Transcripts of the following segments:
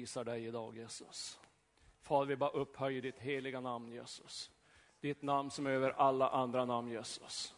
Jag prisar dig idag Jesus. Fader, vi bara upphöjer ditt heliga namn Jesus. Ditt namn som är över alla andra namn Jesus.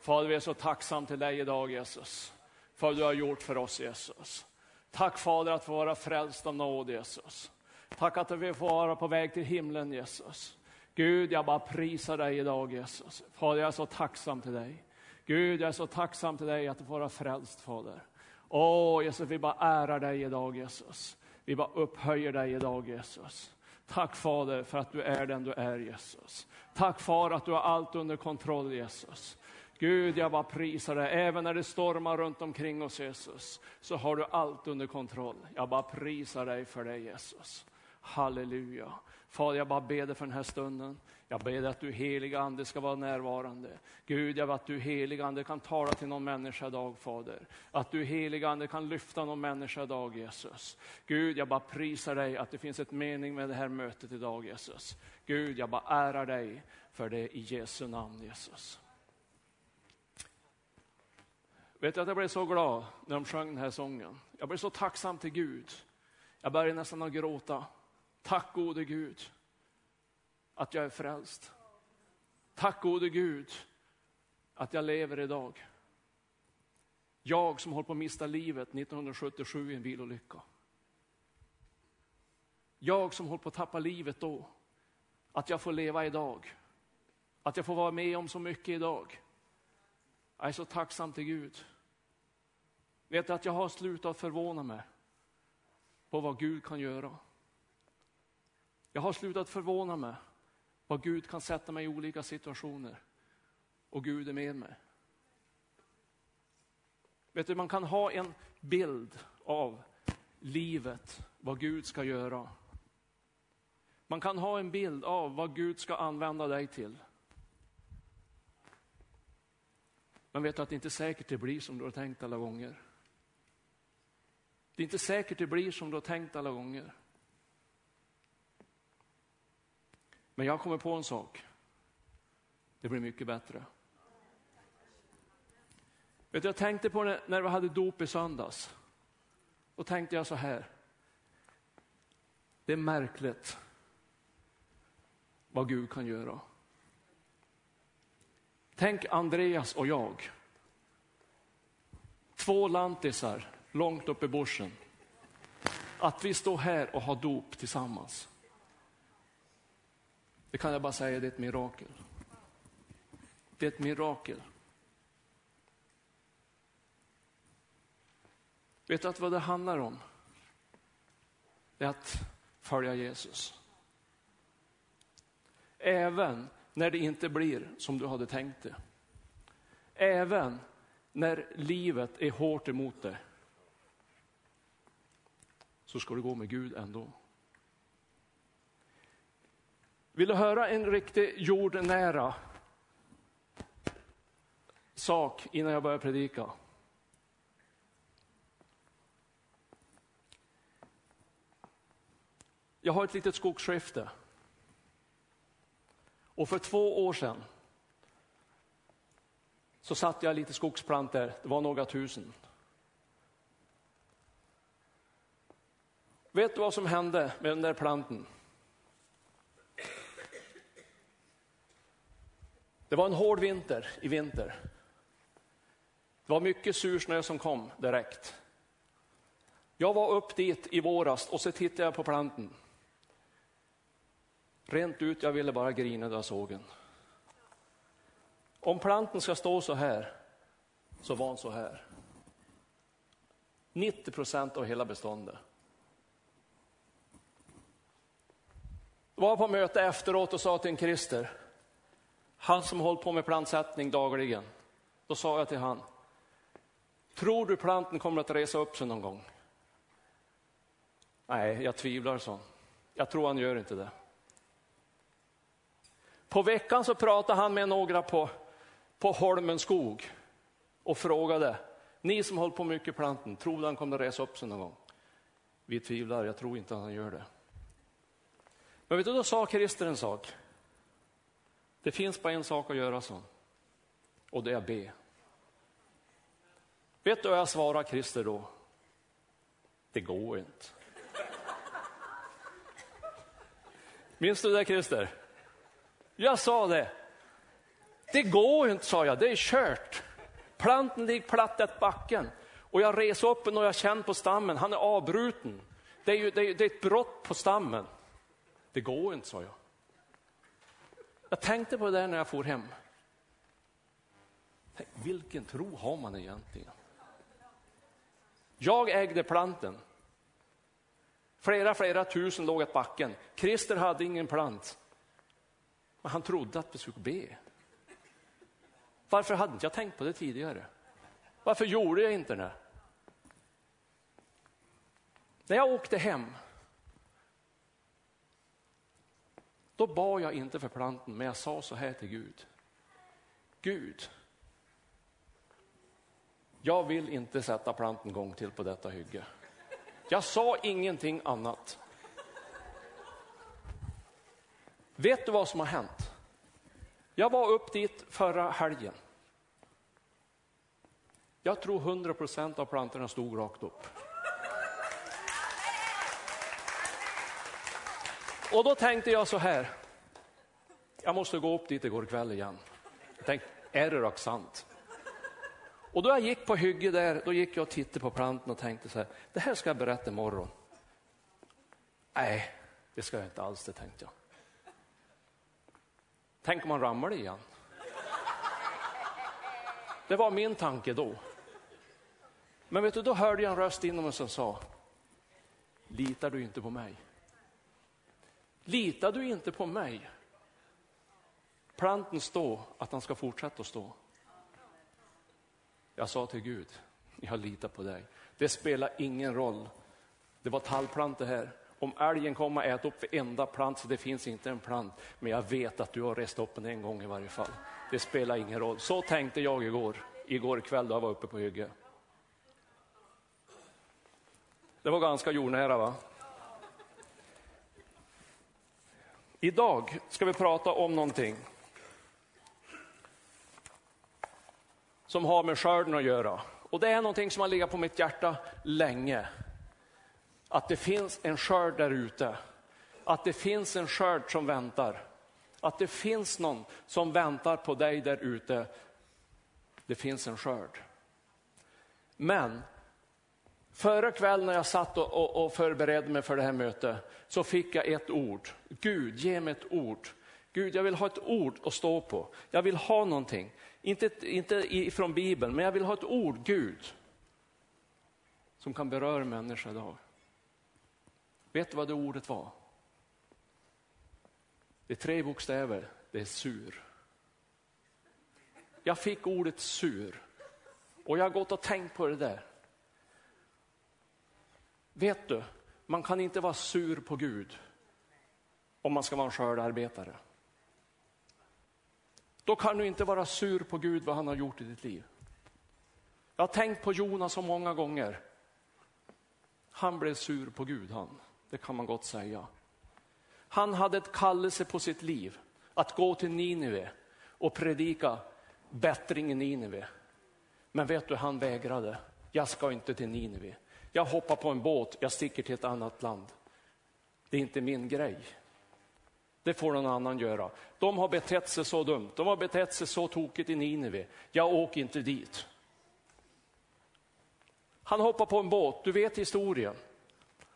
Fader, vi är så tacksam till dig idag Jesus. För vad du har gjort för oss Jesus. Tack Fader att få vara frälst av nåd Jesus. Tack att vi får vara på väg till himlen Jesus. Gud, jag bara prisar dig idag Jesus. Fader, jag är så tacksam till dig. Gud, jag är så tacksam till dig att du får vara frälst Fader. Åh Jesus, vi bara ärar dig idag Jesus. Vi bara upphöjer dig idag Jesus. Tack Fader för att du är den du är Jesus. Tack Far att du har allt under kontroll Jesus. Gud, jag bara prisar dig. Även när det stormar runt omkring oss Jesus, så har du allt under kontroll. Jag bara prisar dig för det Jesus. Halleluja. Fader, jag bara ber dig för den här stunden. Jag ber dig att du heliga ande ska vara närvarande. Gud, jag ber att du heliga ande kan tala till någon människa idag, Fader. Att du heliga ande kan lyfta någon människa idag, Jesus. Gud, jag bara prisar dig att det finns ett mening med det här mötet idag, Jesus. Gud, jag bara ärar dig för det i Jesu namn, Jesus. Vet du att jag blev så glad när de sjöng den här sången. Jag blev så tacksam till Gud. Jag började nästan att gråta. Tack gode Gud att jag är frälst. Tack gode Gud att jag lever idag. Jag som håller på att mista livet 1977 i en bilolycka. Jag som håller på att tappa livet då. Att jag får leva idag. Att jag får vara med om så mycket idag. Jag är så tacksam till Gud. Vet du att jag har slutat förvåna mig på vad Gud kan göra. Jag har slutat förvåna mig vad Gud kan sätta mig i olika situationer. Och Gud är med mig. Vet du, man kan ha en bild av livet, vad Gud ska göra. Man kan ha en bild av vad Gud ska använda dig till. Men vet du att det inte är säkert det blir som du har tänkt alla gånger. Det är inte säkert det blir som du har tänkt alla gånger. Men jag kommer på en sak. Det blir mycket bättre. Vet du, jag tänkte på det när vi hade dop i söndags. Då tänkte jag så här. Det är märkligt vad Gud kan göra. Tänk Andreas och jag. Två lantisar långt upp i bushen. Att vi står här och har dop tillsammans. Det kan jag bara säga, det är ett mirakel. Det är ett mirakel. Vet du att vad det handlar om? Det är att följa Jesus. Även när det inte blir som du hade tänkt det. Även när livet är hårt emot dig. Så ska du gå med Gud ändå. Vill du höra en riktig jordnära sak innan jag börjar predika? Jag har ett litet skogsskifte. Och för två år sedan så satte jag lite skogsplantor, det var några tusen. Vet du vad som hände med den där planten? Det var en hård vinter i vinter. Det var mycket sursnö som kom direkt. Jag var upp dit i våras och så tittade jag på planten. Rent ut, jag ville bara grina då jag såg den. Om planten ska stå så här, så var den så här. 90 procent av hela beståndet. Jag var på möte efteråt och sa till en Christer, han som hållit på med plantsättning dagligen. Då sa jag till han, tror du planten kommer att resa upp sig någon gång? Nej, jag tvivlar, så. Jag tror han gör inte det. På veckan så pratade han med några på, på Holmen skog och frågade, ni som håller på mycket planten, tror du han kommer att resa upp sig någon gång? Vi tvivlar, jag tror inte han gör det. Men vet du, då sa Christer en sak. Det finns bara en sak att göra, så. och det är att be. Vet du vad jag svarar Christer då? Det går inte. Minns du det Christer? Jag sa det. Det går inte, sa jag, det är kört. Planten ligger platt i backen och jag reser upp den och jag känner på stammen, han är avbruten. Det är, ju, det är, det är ett brott på stammen. Det går inte, sa jag. Jag tänkte på det när jag for hem. Tänk, vilken tro har man egentligen? Jag ägde planten. Flera, flera tusen låg ett backen. Christer hade ingen plant. Men han trodde att vi skulle be. Varför hade inte jag tänkt på det tidigare? Varför gjorde jag inte det? När jag åkte hem, då bad jag inte för planten, men jag sa så här till Gud. Gud, jag vill inte sätta planten gång till på detta hygge. Jag sa ingenting annat. Vet du vad som har hänt? Jag var upp dit förra helgen. Jag tror 100 procent av plantorna stod rakt upp. Och då tänkte jag så här. Jag måste gå upp dit igår kväll igen. Jag tänkte, är det rakt sant? Och då jag gick på hygge där, då gick jag och tittade på planten och tänkte så här, det här ska jag berätta imorgon. Nej, det ska jag inte alls, det tänkte jag. Tänk om man ramlar igen. Det var min tanke då. Men vet du, då hörde jag en röst inom mig som sa, litar du inte på mig? Litar du inte på mig? Planten står att han ska fortsätta att stå. Jag sa till Gud, jag litar på dig. Det spelar ingen roll. Det var tallplantor här. Om älgen kommer att äta upp enda plant så det finns inte en plant. Men jag vet att du har rest upp den en gång i varje fall. Det spelar ingen roll. Så tänkte jag igår, igår kväll då jag var uppe på hygge. Det var ganska jordnära va? Idag ska vi prata om någonting som har med skörden att göra. Och det är någonting som har legat på mitt hjärta länge. Att det finns en skörd där ute. Att det finns en skörd som väntar. Att det finns någon som väntar på dig där ute. Det finns en skörd. Men Förra kvällen när jag satt och, och, och, förberedde mig för det här mötet så fick jag ett ord. Gud, ge mig ett ord. Gud, jag vill ha ett ord att stå på. Jag vill ha någonting. Inte, inte från Bibeln, men jag vill ha ett ord, Gud, som kan beröra människor idag. Vet du vad det ordet var? Det är tre bokstäver, det är sur. Jag fick ordet sur och jag har gått och tänkt på det där. Vet du, man kan inte vara sur på Gud om man ska vara en skördarbetare. Då kan du inte vara sur på Gud vad han har gjort i ditt liv. Jag har tänkt på Jonas så många gånger. Han blev sur på Gud, han. Det kan man gott säga. Han hade ett kallelse på sitt liv att gå till Nineve och predika bättring i Nineve. Men vet du, han vägrade. Jag ska inte till Nineve. Jag hoppar på en båt, jag sticker till ett annat land. Det är inte min grej. Det får någon annan göra. De har betett sig så dumt, de har betett sig så tokigt i Nineve. Jag åker inte dit. Han hoppar på en båt, du vet historien.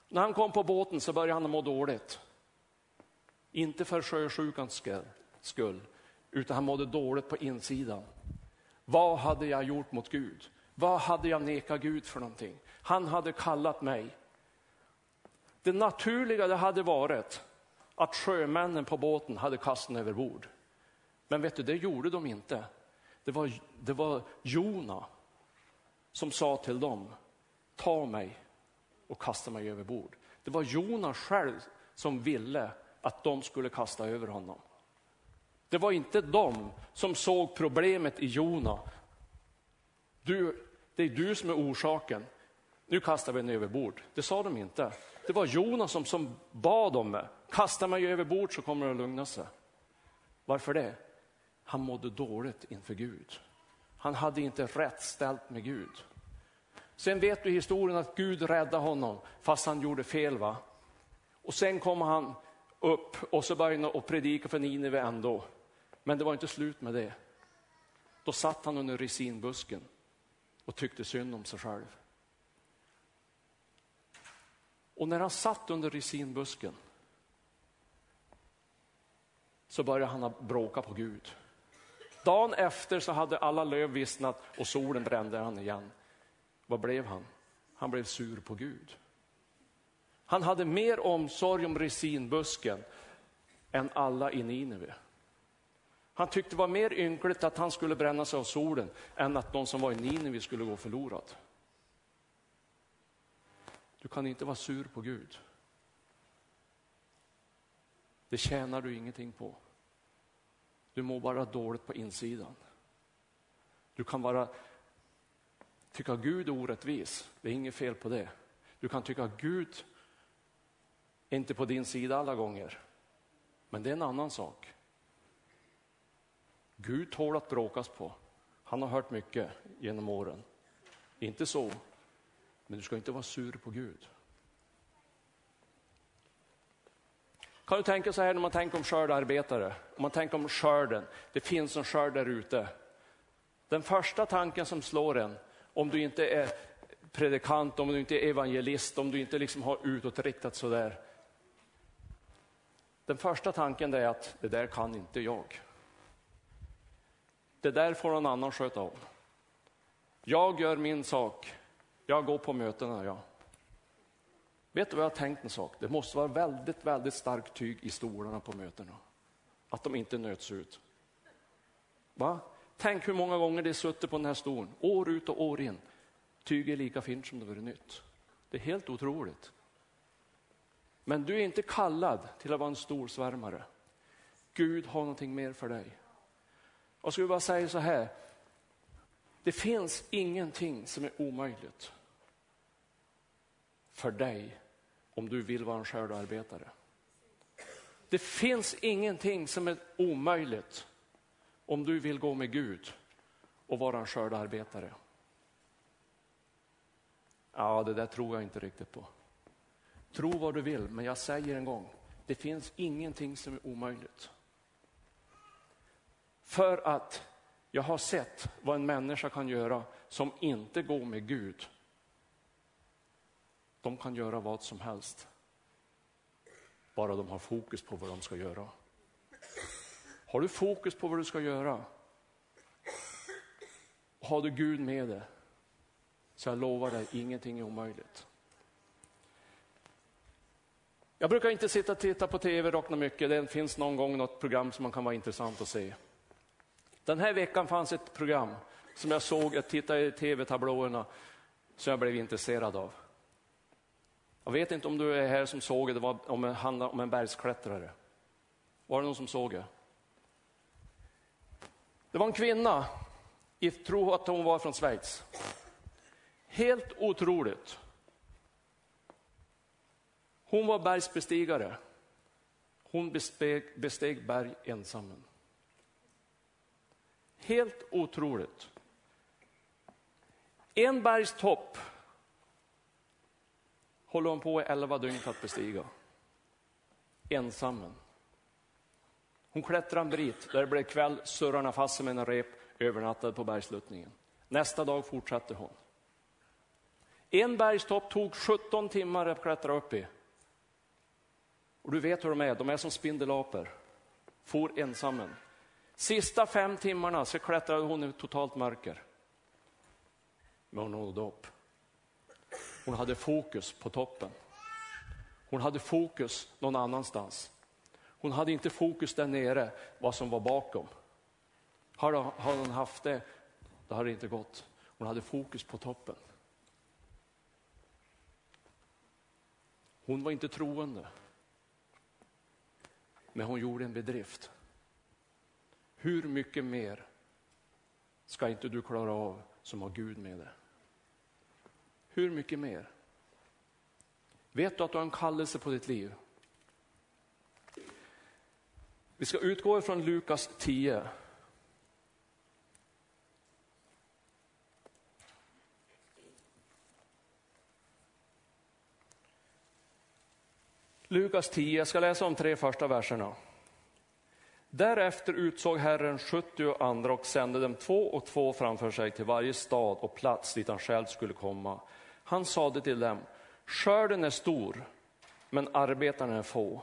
När han kom på båten så började han må dåligt. Inte för sjösjukans skull, utan han mådde dåligt på insidan. Vad hade jag gjort mot Gud? Vad hade jag nekat Gud för någonting? Han hade kallat mig. Det naturliga det hade varit att sjömännen på båten hade kastat över bord. Men vet du, det gjorde de inte. Det var, det var Jona som sa till dem, ta mig och kasta mig över bord. Det var Jona själv som ville att de skulle kasta över honom. Det var inte de som såg problemet i Jona. Du, det är du som är orsaken. Nu kastar vi den över bord. Det sa de inte. Det var Jonas som, som bad om det. Kastar man över bord så kommer det att lugna sig. Varför det? Han mådde dåligt inför Gud. Han hade inte rätt ställt med Gud. Sen vet du historien att Gud räddade honom fast han gjorde fel. va? Och sen kommer han upp och så började han predika för Nineve ändå. Men det var inte slut med det. Då satt han under resinbusken och tyckte synd om sig själv. Och när han satt under resinbusken så började han bråka på Gud. Dagen efter så hade alla löv vissnat och solen brände han igen. Vad blev han? Han blev sur på Gud. Han hade mer omsorg om resinbusken än alla i Nineve. Han tyckte det var mer ynkligt att han skulle bränna sig av solen än att de som var i Nineve skulle gå förlorad. Du kan inte vara sur på Gud. Det tjänar du ingenting på. Du mår bara dåligt på insidan. Du kan vara, tycka Gud är orättvis, det är inget fel på det. Du kan tycka Gud är inte på din sida alla gånger, men det är en annan sak. Gud tål att bråkas på. Han har hört mycket genom åren. Inte så, men du ska inte vara sur på Gud. Kan du tänka så här när man tänker om skördarbetare, om man tänker om skörden, det finns en skörd där ute. Den första tanken som slår en, om du inte är predikant, om du inte är evangelist, om du inte liksom har utåtriktat sådär. Den första tanken är att det där kan inte jag. Det där får någon annan sköta om. Jag gör min sak. Jag går på mötena, ja. Vet du vad jag har tänkt en sak? Det måste vara väldigt, väldigt starkt tyg i stolarna på mötena. Att de inte nöts ut. Va? Tänk hur många gånger det suttit på den här stolen, år ut och år in. Tyget är lika fint som det vore nytt. Det är helt otroligt. Men du är inte kallad till att vara en storsvärmare. Gud har någonting mer för dig. Och skulle bara säga så här. Det finns ingenting som är omöjligt för dig om du vill vara en skördearbetare. Det finns ingenting som är omöjligt om du vill gå med Gud och vara en skördearbetare. Ja, det där tror jag inte riktigt på. Tro vad du vill, men jag säger en gång, det finns ingenting som är omöjligt. För att jag har sett vad en människa kan göra som inte går med Gud. De kan göra vad som helst. Bara de har fokus på vad de ska göra. Har du fokus på vad du ska göra? Har du Gud med dig? Så jag lovar dig, ingenting är omöjligt. Jag brukar inte sitta och titta på tv rockna mycket. Det finns någon gång något program som man kan vara intressant att se. Den här veckan fanns ett program som jag såg, jag tittade i tv-tablåerna, som jag blev intresserad av. Jag vet inte om du är här som såg det, det var om, handlade om en bergsklättrare. Var det någon som såg det? Det var en kvinna, jag tror att hon var från Schweiz. Helt otroligt. Hon var bergsbestigare. Hon besteg, besteg berg ensam. Helt otroligt. En bergstopp håller hon på i elva dygn för att bestiga. Ensam. Hon klättrar en brit där det blev kväll, Surrarna fast sig med en rep, övernattade på bergsluttningen. Nästa dag fortsatte hon. En bergstopp tog 17 timmar att klättra upp i. Och du vet hur de är, de är som spindelapor. For ensammen. Sista fem timmarna så klättrade hon i totalt mörker. Men hon nådde upp. Hon hade fokus på toppen. Hon hade fokus någon annanstans. Hon hade inte fokus där nere, vad som var bakom. Har hon haft det, då hade det inte gått. Hon hade fokus på toppen. Hon var inte troende. Men hon gjorde en bedrift. Hur mycket mer ska inte du klara av som har Gud med dig? Hur mycket mer? Vet du att du har en kallelse på ditt liv? Vi ska utgå ifrån Lukas 10. Lukas 10, jag ska läsa om tre första verserna. Därefter utsåg Herren 70 andra och sände dem två och två framför sig till varje stad och plats dit han själv skulle komma. Han sade till dem, skörden är stor, men arbetarna är få.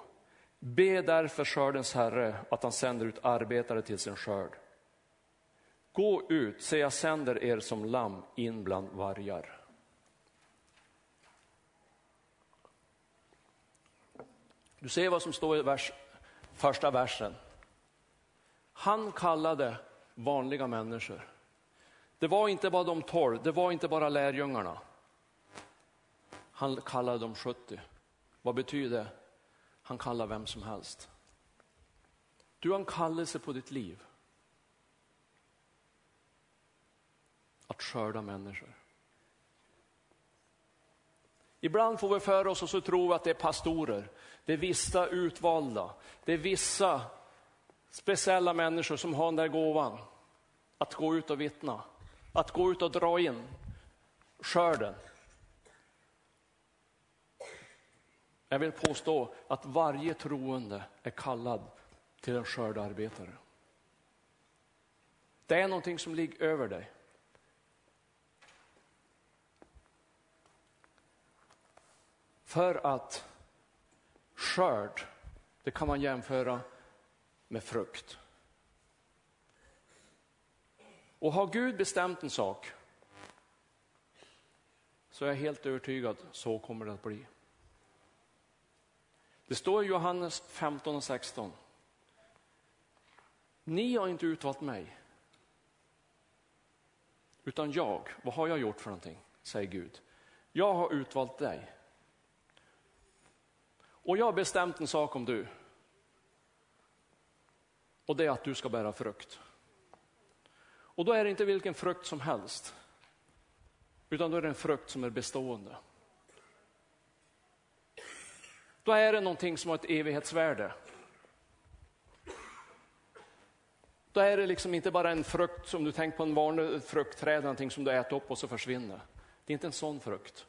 Be därför skördens Herre att han sänder ut arbetare till sin skörd. Gå ut, se jag sänder er som lamm in bland vargar. Du ser vad som står i vers, första versen. Han kallade vanliga människor. Det var inte bara de tolv, det var inte bara lärjungarna. Han kallade de 70. Vad betyder det? Han kallar vem som helst. Du har en kallelse på ditt liv. Att skörda människor. Ibland får vi för oss och så tror vi att det är pastorer, det är vissa utvalda, det är vissa speciella människor som har den där gåvan att gå ut och vittna, att gå ut och dra in skörden. Jag vill påstå att varje troende är kallad till en skördearbetare. Det är någonting som ligger över dig. För att skörd, det kan man jämföra med frukt. Och har Gud bestämt en sak så är jag helt övertygad, så kommer det att bli. Det står i Johannes 15 och 16. Ni har inte utvalt mig, utan jag. Vad har jag gjort för någonting? säger Gud. Jag har utvalt dig. Och jag har bestämt en sak om du. Och det är att du ska bära frukt. Och då är det inte vilken frukt som helst. Utan då är det en frukt som är bestående. Då är det någonting som har ett evighetsvärde. Då är det liksom inte bara en frukt som du tänker på en vanlig fruktträd, någonting som du äter upp och så försvinner. Det är inte en sån frukt.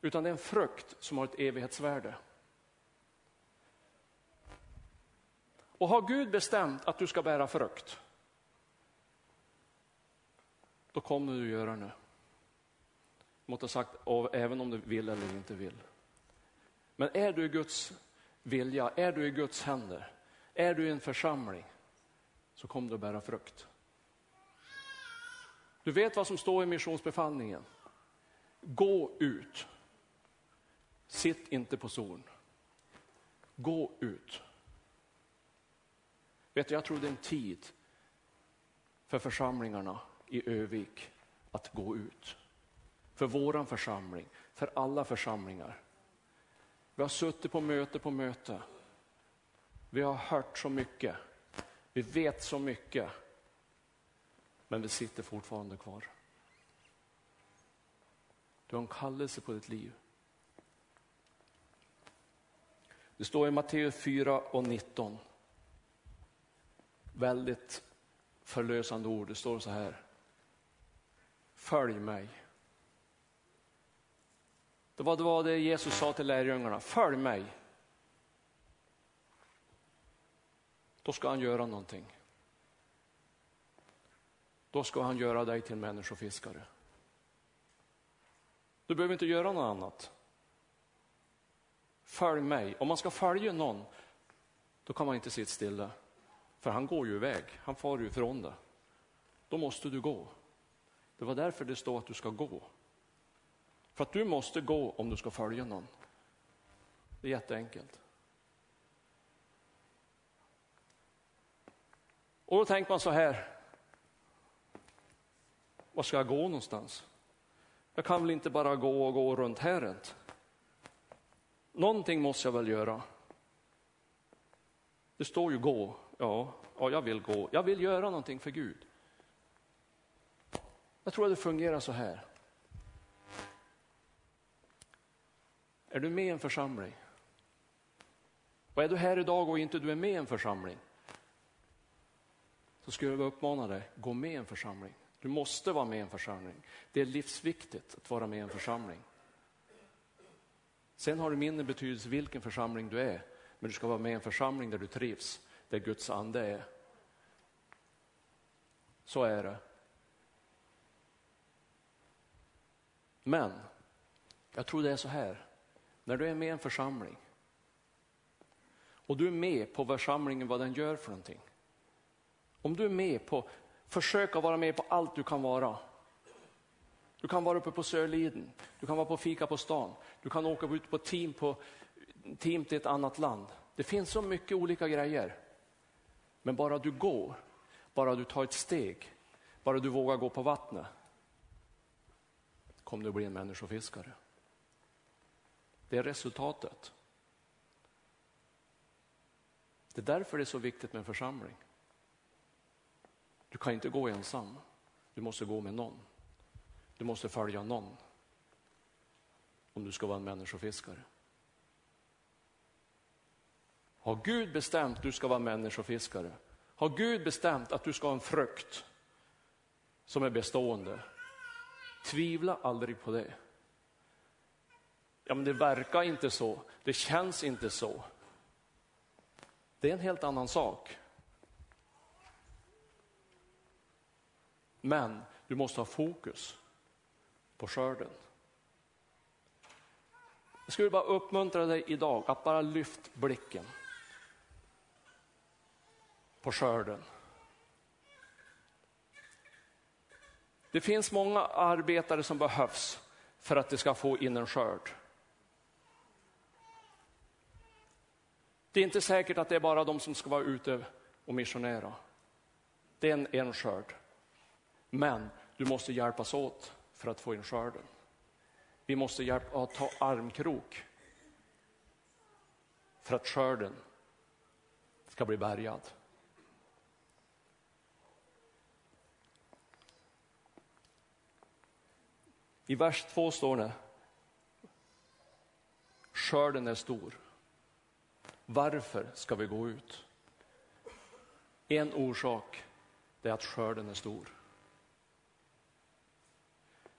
Utan det är en frukt som har ett evighetsvärde. Och har Gud bestämt att du ska bära frukt, då kommer du göra det. Måste ha sagt, även om du vill eller inte vill. Men är du i Guds vilja, är du i Guds händer, är du i en församling, så kommer du att bära frukt. Du vet vad som står i missionsbefallningen. Gå ut. Sitt inte på solen. Gå ut. Vet du, jag tror det är en tid för församlingarna i Övik att gå ut. För våran församling, för alla församlingar. Vi har suttit på möte på möte. Vi har hört så mycket. Vi vet så mycket. Men vi sitter fortfarande kvar. Du har en kallelse på ditt liv. Det står i Matteus 4 och 19 väldigt förlösande ord. Det står så här. Följ mig. Det var, det var det Jesus sa till lärjungarna. Följ mig. Då ska han göra någonting. Då ska han göra dig till människofiskare. Du behöver inte göra något annat. Följ mig. Om man ska följa någon, då kan man inte sitta stilla. För han går ju iväg, han far ju ifrån det. Då måste du gå. Det var därför det står att du ska gå. För att du måste gå om du ska följa någon. Det är jätteenkelt. Och då tänker man så här. Var ska jag gå någonstans? Jag kan väl inte bara gå och gå runt här Någonting måste jag väl göra. Det står ju gå ja, ja, jag vill gå, jag vill göra någonting för Gud. Jag tror att det fungerar så här. Är du med i en församling? Och är du här idag och inte du är med i en församling? Så skulle jag vilja uppmana dig, gå med i en församling. Du måste vara med i en församling. Det är livsviktigt att vara med i en församling. Sen har det mindre betydelse vilken församling du är, men du ska vara med i en församling där du trivs, där Guds ande är. Så är det. Men jag tror det är så här, när du är med i en församling och du är med på församlingen, vad den gör för någonting. Om du är med på, försök att vara med på allt du kan vara. Du kan vara uppe på Sörliden, du kan vara på fika på stan, du kan åka ut på team, på team till ett annat land. Det finns så mycket olika grejer. Men bara du går, bara du tar ett steg, bara du vågar gå på vattnet, kommer du bli en människofiskare. Det är resultatet. Det är därför det är så viktigt med en församling. Du kan inte gå ensam, du måste gå med någon. Du måste följa någon om du ska vara en människofiskare. Har Gud bestämt att du ska vara människofiskare, har Gud bestämt att du ska ha en frukt som är bestående, tvivla aldrig på det. Ja, men det verkar inte så, det känns inte så. Det är en helt annan sak. Men du måste ha fokus på skörden. Jag skulle bara uppmuntra dig idag att bara lyft blicken på skörden. Det finns många arbetare som behövs för att det ska få in en skörd. Det är inte säkert att det är bara de som ska vara ute och missionera. Det är en, en skörd. Men du måste hjälpas åt för att få in skörden. Vi måste hjälpa, ta armkrok för att skörden ska bli bärgad. I vers 2 står det, skörden är stor. Varför ska vi gå ut? En orsak är att skörden är stor.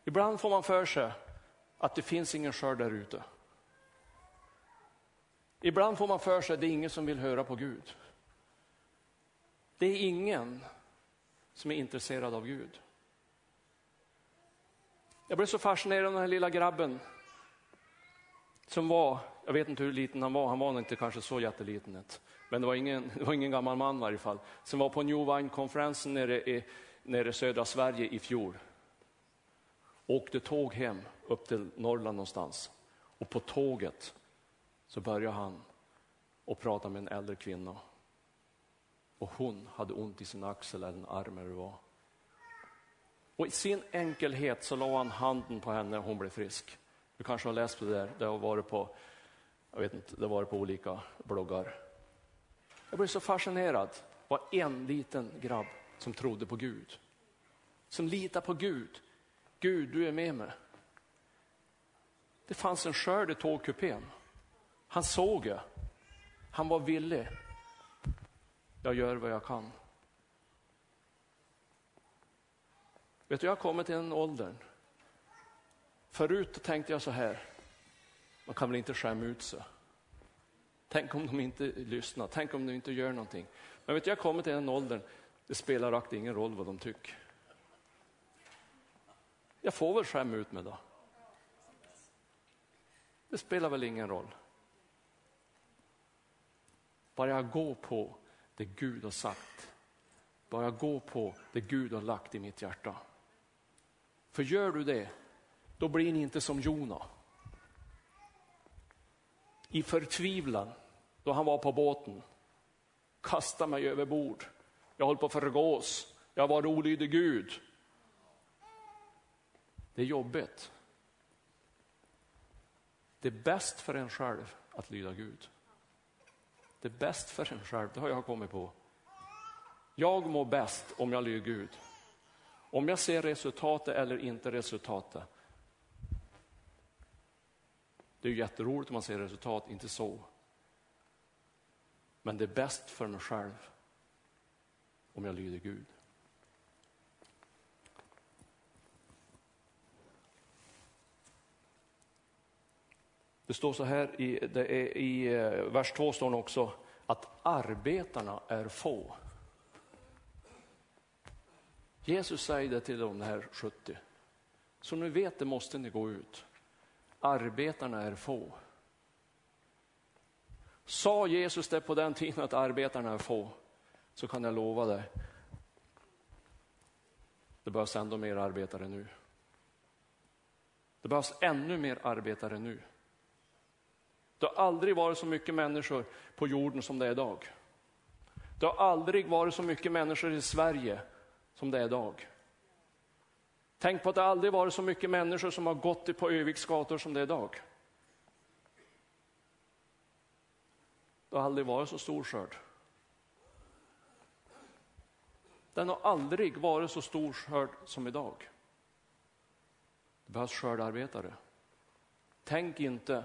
Ibland får man för sig att det finns ingen skörd där ute. Ibland får man för sig att det är ingen som vill höra på Gud. Det är ingen som är intresserad av Gud. Jag blev så fascinerad av den här lilla grabben som var, jag vet inte hur liten han var, han var inte kanske så jätteliten, men det var ingen, det var ingen gammal man i varje fall, som var på New Wine-konferensen nere i, nere i södra Sverige i fjol åkte tåg hem upp till Norrland någonstans. Och på tåget så började han och prata med en äldre kvinna. Och hon hade ont i sin axel eller en arm eller det var. Och i sin enkelhet så la han handen på henne och hon blev frisk. Du kanske har läst det där, det har varit på, jag vet inte, det har varit på olika bloggar. Jag blev så fascinerad. Det var en liten grabb som trodde på Gud. Som litar på Gud Gud, du är med mig. Det fanns en skörd i tågkupén. Han såg det. Han var villig. Jag gör vad jag kan. Vet du, jag har kommit till den åldern. Förut tänkte jag så här, man kan väl inte skämma ut sig. Tänk om de inte lyssnar, tänk om de inte gör någonting. Men vet du, jag har kommit till den åldern, det spelar rakt ingen roll vad de tycker. Jag får väl skämma ut mig då. Det spelar väl ingen roll. Bara jag går på det Gud har sagt. Bara jag går på det Gud har lagt i mitt hjärta. För gör du det, då blir ni inte som Jona. I förtvivlan, då han var på båten, kasta mig över bord. Jag håller på att förgås. Jag var olydig Gud. Det är jobbigt. Det är bäst för en själv att lyda Gud. Det är bäst för en själv, det har jag kommit på. Jag mår bäst om jag lyder Gud. Om jag ser resultatet eller inte resultatet. Det är jätteroligt om man ser resultat, inte så. Men det är bäst för mig själv om jag lyder Gud. Det står så här i, det är, i eh, vers 2 står det också att arbetarna är få. Jesus säger det till de här 70. Som ni vet det måste ni gå ut. Arbetarna är få. Sa Jesus det på den tiden att arbetarna är få, så kan jag lova dig, det behövs ändå mer arbetare nu. Det behövs ännu mer arbetare nu. Det har aldrig varit så mycket människor på jorden som det är idag. Det har aldrig varit så mycket människor i Sverige som det är idag. Tänk på att det aldrig varit så mycket människor som har gått på Öviks gator som det är idag. Det har aldrig varit så stor skörd. Den har aldrig varit så stor skörd som idag. Det behövs skördarbetare. Tänk inte,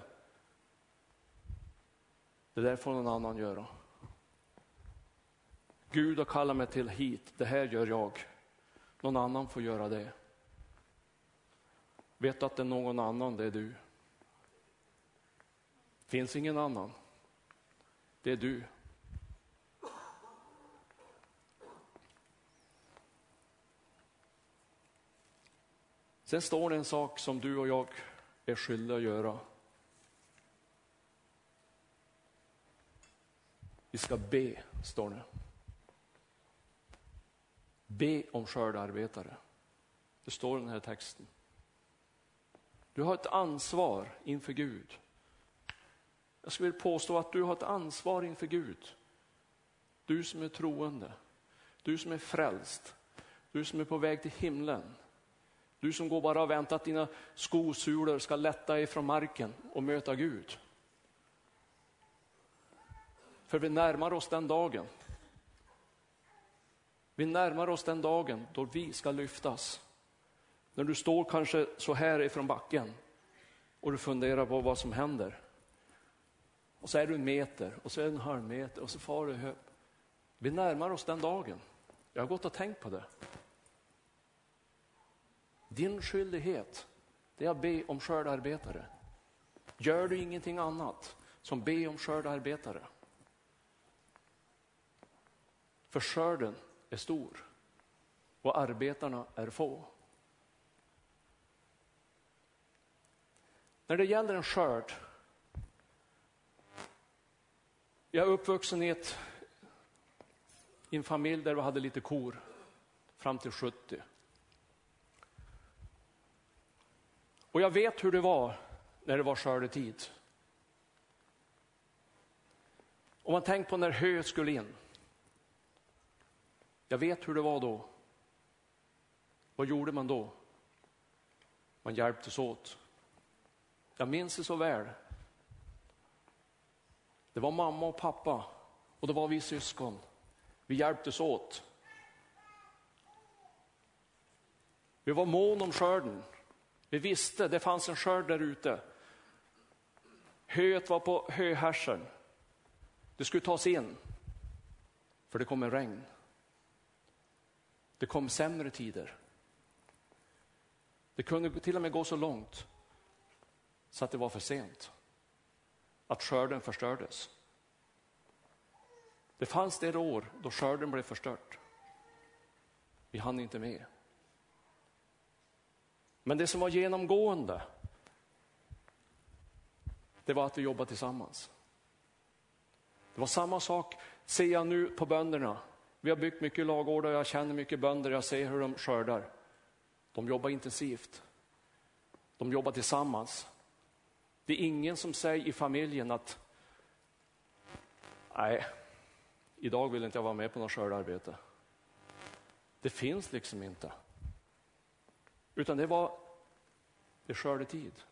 det där får någon annan göra. Gud har kallat mig till hit, det här gör jag. Någon annan får göra det. Vet du att det är någon annan, det är du. Finns ingen annan. Det är du. Sen står det en sak som du och jag är skyldiga att göra. Vi ska be, står det. Be om skördarbetare. Det står i den här texten. Du har ett ansvar inför Gud. Jag skulle vilja påstå att du har ett ansvar inför Gud. Du som är troende, du som är frälst, du som är på väg till himlen. Du som går bara och väntar att dina skosulor ska lätta ifrån marken och möta Gud. För vi närmar oss den dagen. Vi närmar oss den dagen då vi ska lyftas. När du står kanske så här ifrån backen och du funderar på vad som händer. Och så är du en meter och så är du en halv meter och så far du hög. Vi närmar oss den dagen. Jag har gått och tänkt på det. Din skyldighet det är att be om skördarbetare. Gör du ingenting annat som be om skördarbetare. För skörden är stor och arbetarna är få. När det gäller en skörd Jag är uppvuxen i, ett, i en familj där vi hade lite kor fram till 70. Och jag vet hur det var när det var skördetid. Om man tänker på när hö skulle in. Jag vet hur det var då. Vad gjorde man då? Man hjälptes åt. Jag minns det så väl. Det var mamma och pappa och det var vi syskon. Vi hjälptes åt. Vi var mån om skörden. Vi visste det fanns en skörd där ute. Höet var på höhärsen. Det skulle tas in, för det kom en regn. Det kom sämre tider. Det kunde till och med gå så långt så att det var för sent att skörden förstördes. Det fanns det år då skörden blev förstört. Vi hann inte med. Men det som var genomgående, det var att vi jobbade tillsammans. Det var samma sak, ser jag nu på bönderna. Vi har byggt mycket lagårdar, jag känner mycket bönder, jag ser hur de skördar. De jobbar intensivt. De jobbar tillsammans. Det är ingen som säger i familjen att nej, idag vill inte jag vara med på något skördarbete. Det finns liksom inte. Utan det var, det skördetid.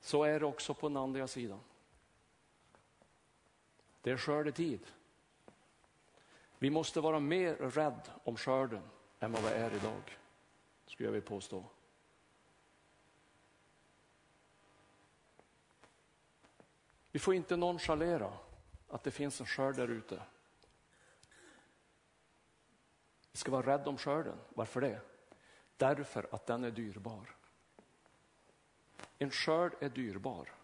Så är det också på den andra sidan. Det är skördetid. Vi måste vara mer rädd om skörden än vad vi är idag skulle jag vilja påstå. Vi får inte nonchalera att det finns en skörd där ute. Vi ska vara rädda om skörden. Varför det? Därför att den är dyrbar. En skörd är dyrbar.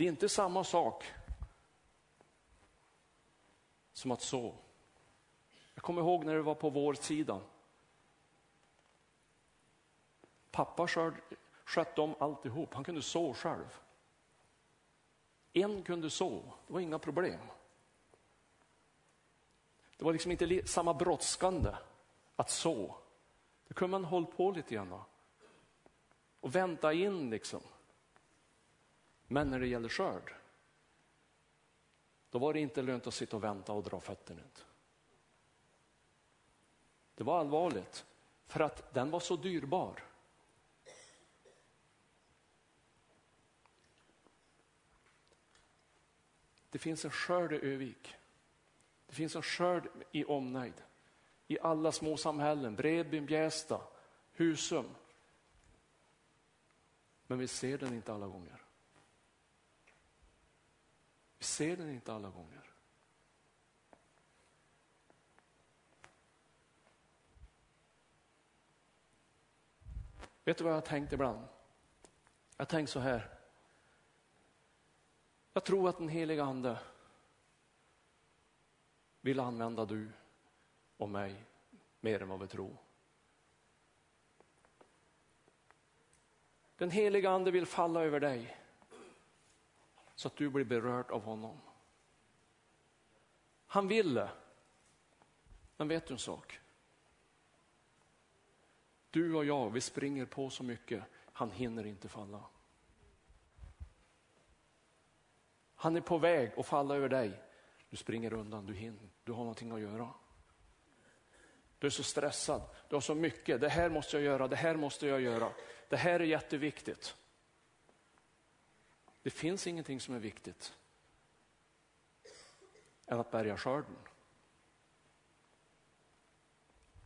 Det är inte samma sak som att så. Jag kommer ihåg när det var på vårsidan. Pappa skötte om alltihop. Han kunde så själv. En kunde så, det var inga problem. Det var liksom inte samma brådskande att så. Det kunde man hålla på lite grann och vänta in liksom. Men när det gäller skörd, då var det inte lönt att sitta och vänta och dra fötterna ut. Det var allvarligt, för att den var så dyrbar. Det finns en skörd i Övik. Det finns en skörd i omnejd. I alla små samhällen, Bredbyn, Bjästa, Husum. Men vi ser den inte alla gånger. Vi ser den inte alla gånger. Vet du vad jag har tänkt ibland? Jag har tänkt så här. Jag tror att den heliga ande vill använda du och mig mer än vad vi tror. Den heliga ande vill falla över dig så att du blir berörd av honom. Han vill det. Men vet du en sak? Du och jag, vi springer på så mycket, han hinner inte falla. Han är på väg att falla över dig. Du springer undan, du hinner, du har någonting att göra. Du är så stressad, du har så mycket, det här måste jag göra, det här måste jag göra. Det här är jätteviktigt. Det finns ingenting som är viktigt än att bärga skörden.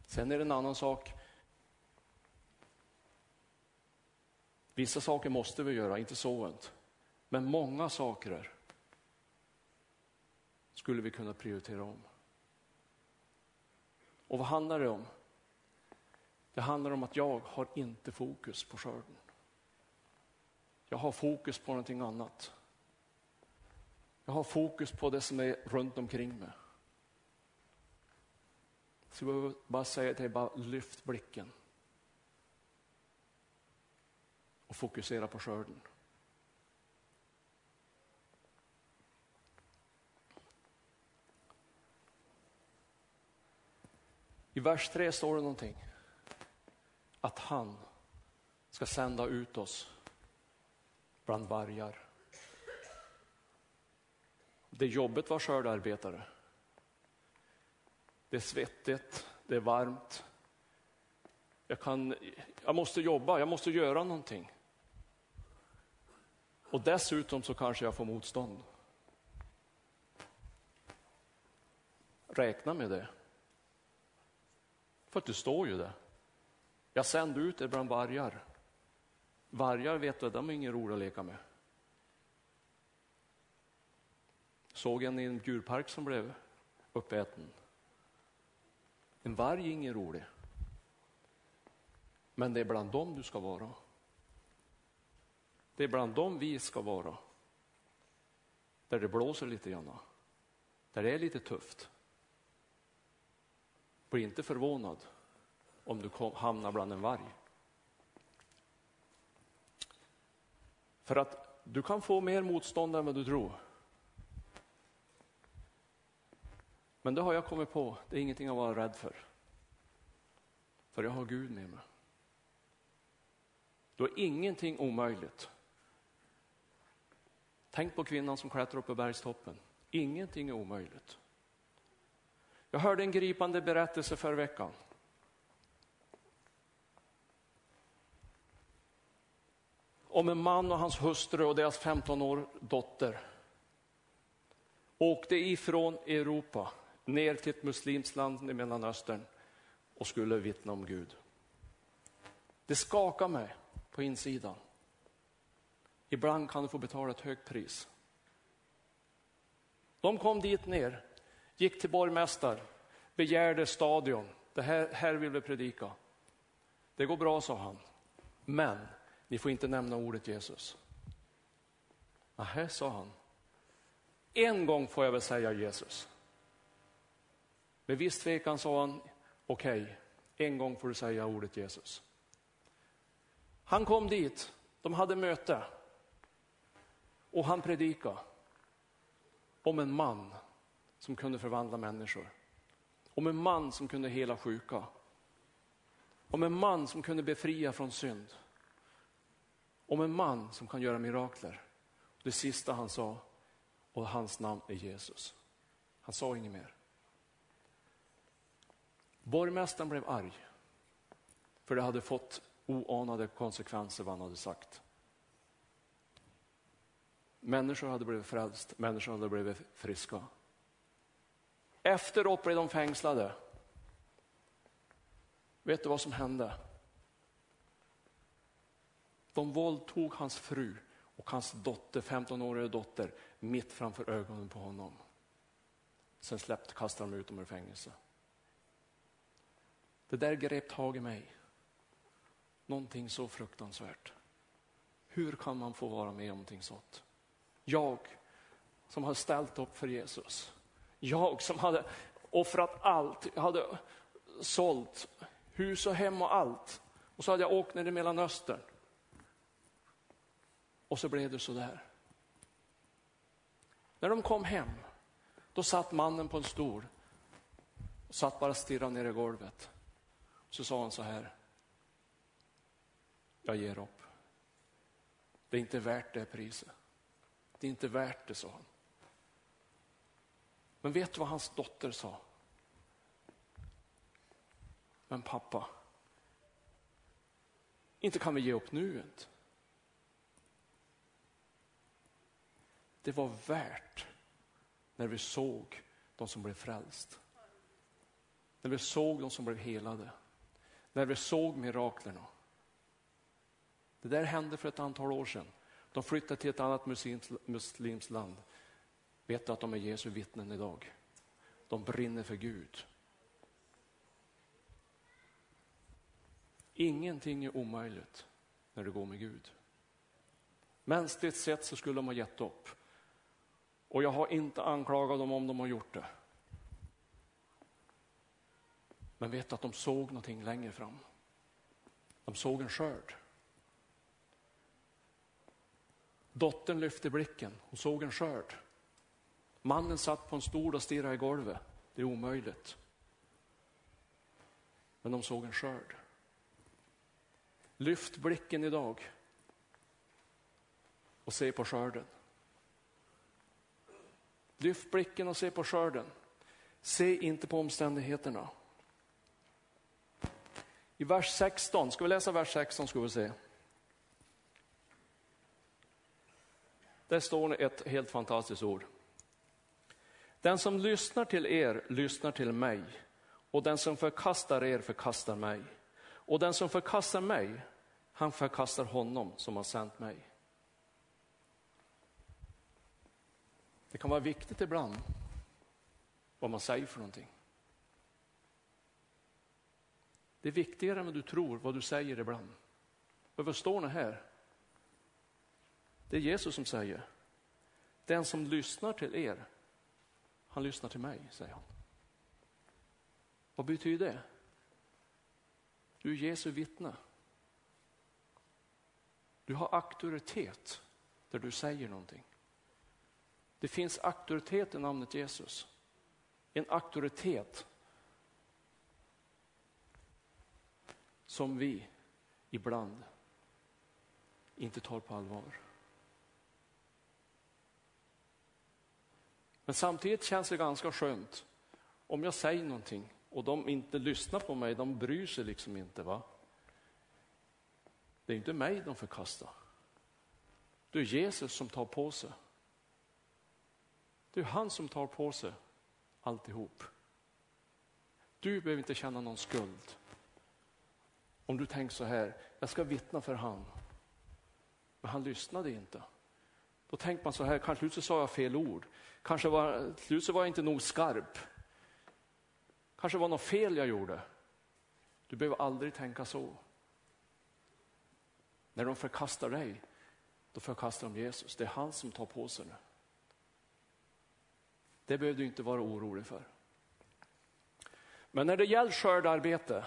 Sen är det en annan sak. Vissa saker måste vi göra, inte sådant. Men många saker skulle vi kunna prioritera om. Och vad handlar det om? Det handlar om att jag har inte fokus på skörden. Jag har fokus på någonting annat. Jag har fokus på det som är runt omkring mig. Så jag vill bara säga till dig, bara lyft blicken. Och fokusera på skörden. I vers 3 står det någonting. Att han ska sända ut oss bland vargar. Det är jobbigt att vara skördearbetare. Det är svettigt, det är varmt. Jag, kan, jag måste jobba, jag måste göra någonting. Och dessutom så kanske jag får motstånd. Räkna med det. För att du står ju där. Jag sände ut er bland vargar. Vargar vet du, de är ingen roliga att leka med. Såg en i en djurpark som blev uppäten. En varg är ingen rolig. Men det är bland dem du ska vara. Det är bland dem vi ska vara. Där det blåser lite grann. Där det är lite tufft. Bli inte förvånad om du hamnar bland en varg. För att du kan få mer motstånd än vad du tror. Men det har jag kommit på, det är ingenting att vara rädd för. För jag har Gud med mig. Då är ingenting omöjligt. Tänk på kvinnan som klättrar upp på bergstoppen. Ingenting är omöjligt. Jag hörde en gripande berättelse förra veckan. Om en man och hans hustru och deras 15 år dotter åkte ifrån Europa ner till ett muslimskt land i Mellanöstern och skulle vittna om Gud. Det skakar mig på insidan. Ibland kan du få betala ett högt pris. De kom dit ner gick till borgmästaren, begärde stadion, det här, här vill vi predika. Det går bra, sa han. Men ni får inte nämna ordet Jesus. Nähä, sa han. En gång får jag väl säga Jesus. Med viss tvekan sa han, okej, okay, en gång får du säga ordet Jesus. Han kom dit, de hade möte och han predikade om en man som kunde förvandla människor. Om en man som kunde hela sjuka. Om en man som kunde befria från synd. Om en man som kan göra mirakler. Det sista han sa, och hans namn är Jesus. Han sa inget mer. Borgmästaren blev arg, för det hade fått oanade konsekvenser vad han hade sagt. Människor hade blivit frälst, människor hade blivit friska. Efteråt blev de fängslade. Vet du vad som hände? De våldtog hans fru och hans dotter, 15-åriga dotter, mitt framför ögonen på honom. Sen släppte, kastade de ut dem ur fängelse. Det där grep tag i mig. Någonting så fruktansvärt. Hur kan man få vara med om någonting sånt? Jag som har ställt upp för Jesus. Jag som hade offrat allt. Jag hade sålt hus och hem och allt. Och så hade jag åkt ner i Mellanöstern. Och så blev det så där. När de kom hem, då satt mannen på en stol och satt bara stirrade ner i golvet. Så sa han så här. Jag ger upp. Det är inte värt det priset. Det är inte värt det, sa han. Men vet du vad hans dotter sa? Men pappa, inte kan vi ge upp nu inte. Det var värt när vi såg de som blev frälst. När vi såg de som blev helade. När vi såg miraklerna. Det där hände för ett antal år sedan. De flyttade till ett annat muslimskt land. Vet du att de är Jesu vittnen idag? De brinner för Gud. Ingenting är omöjligt när du går med Gud. Mänskligt sett så skulle de ha gett upp. Och jag har inte anklagat dem om de har gjort det. Men vet att de såg någonting längre fram. De såg en skörd. Dottern lyfte blicken, hon såg en skörd. Mannen satt på en stol och stirrade i golvet. Det är omöjligt. Men de såg en skörd. Lyft blicken idag och se på skörden. Lyft blicken och se på skörden. Se inte på omständigheterna. I vers 16, ska vi läsa vers 16 ska vi se. Där står ett helt fantastiskt ord. Den som lyssnar till er lyssnar till mig och den som förkastar er förkastar mig. Och den som förkastar mig, han förkastar honom som har sänt mig. Det kan vara viktigt ibland vad man säger för någonting. Det är viktigare än vad du tror, vad du säger ibland. Vad står det här? Det är Jesus som säger, den som lyssnar till er, han lyssnar till mig, säger han. Vad betyder det? Du är Jesu vittne. Du har auktoritet där du säger någonting. Det finns auktoritet i namnet Jesus. En auktoritet som vi ibland inte tar på allvar. Men samtidigt känns det ganska skönt om jag säger någonting och de inte lyssnar på mig, de bryr sig liksom inte. va? Det är inte mig de förkastar. Det är Jesus som tar på sig. Det är han som tar på sig alltihop. Du behöver inte känna någon skuld. Om du tänker så här, jag ska vittna för han. Men han lyssnade inte. Då tänker man så här, kanske så sa jag fel ord. Kanske var, så var jag inte nog skarp. Kanske var något fel jag gjorde. Du behöver aldrig tänka så. När de förkastar dig, då förkastar de Jesus. Det är han som tar på sig det. Det behöver du inte vara orolig för. Men när det gäller skördarbete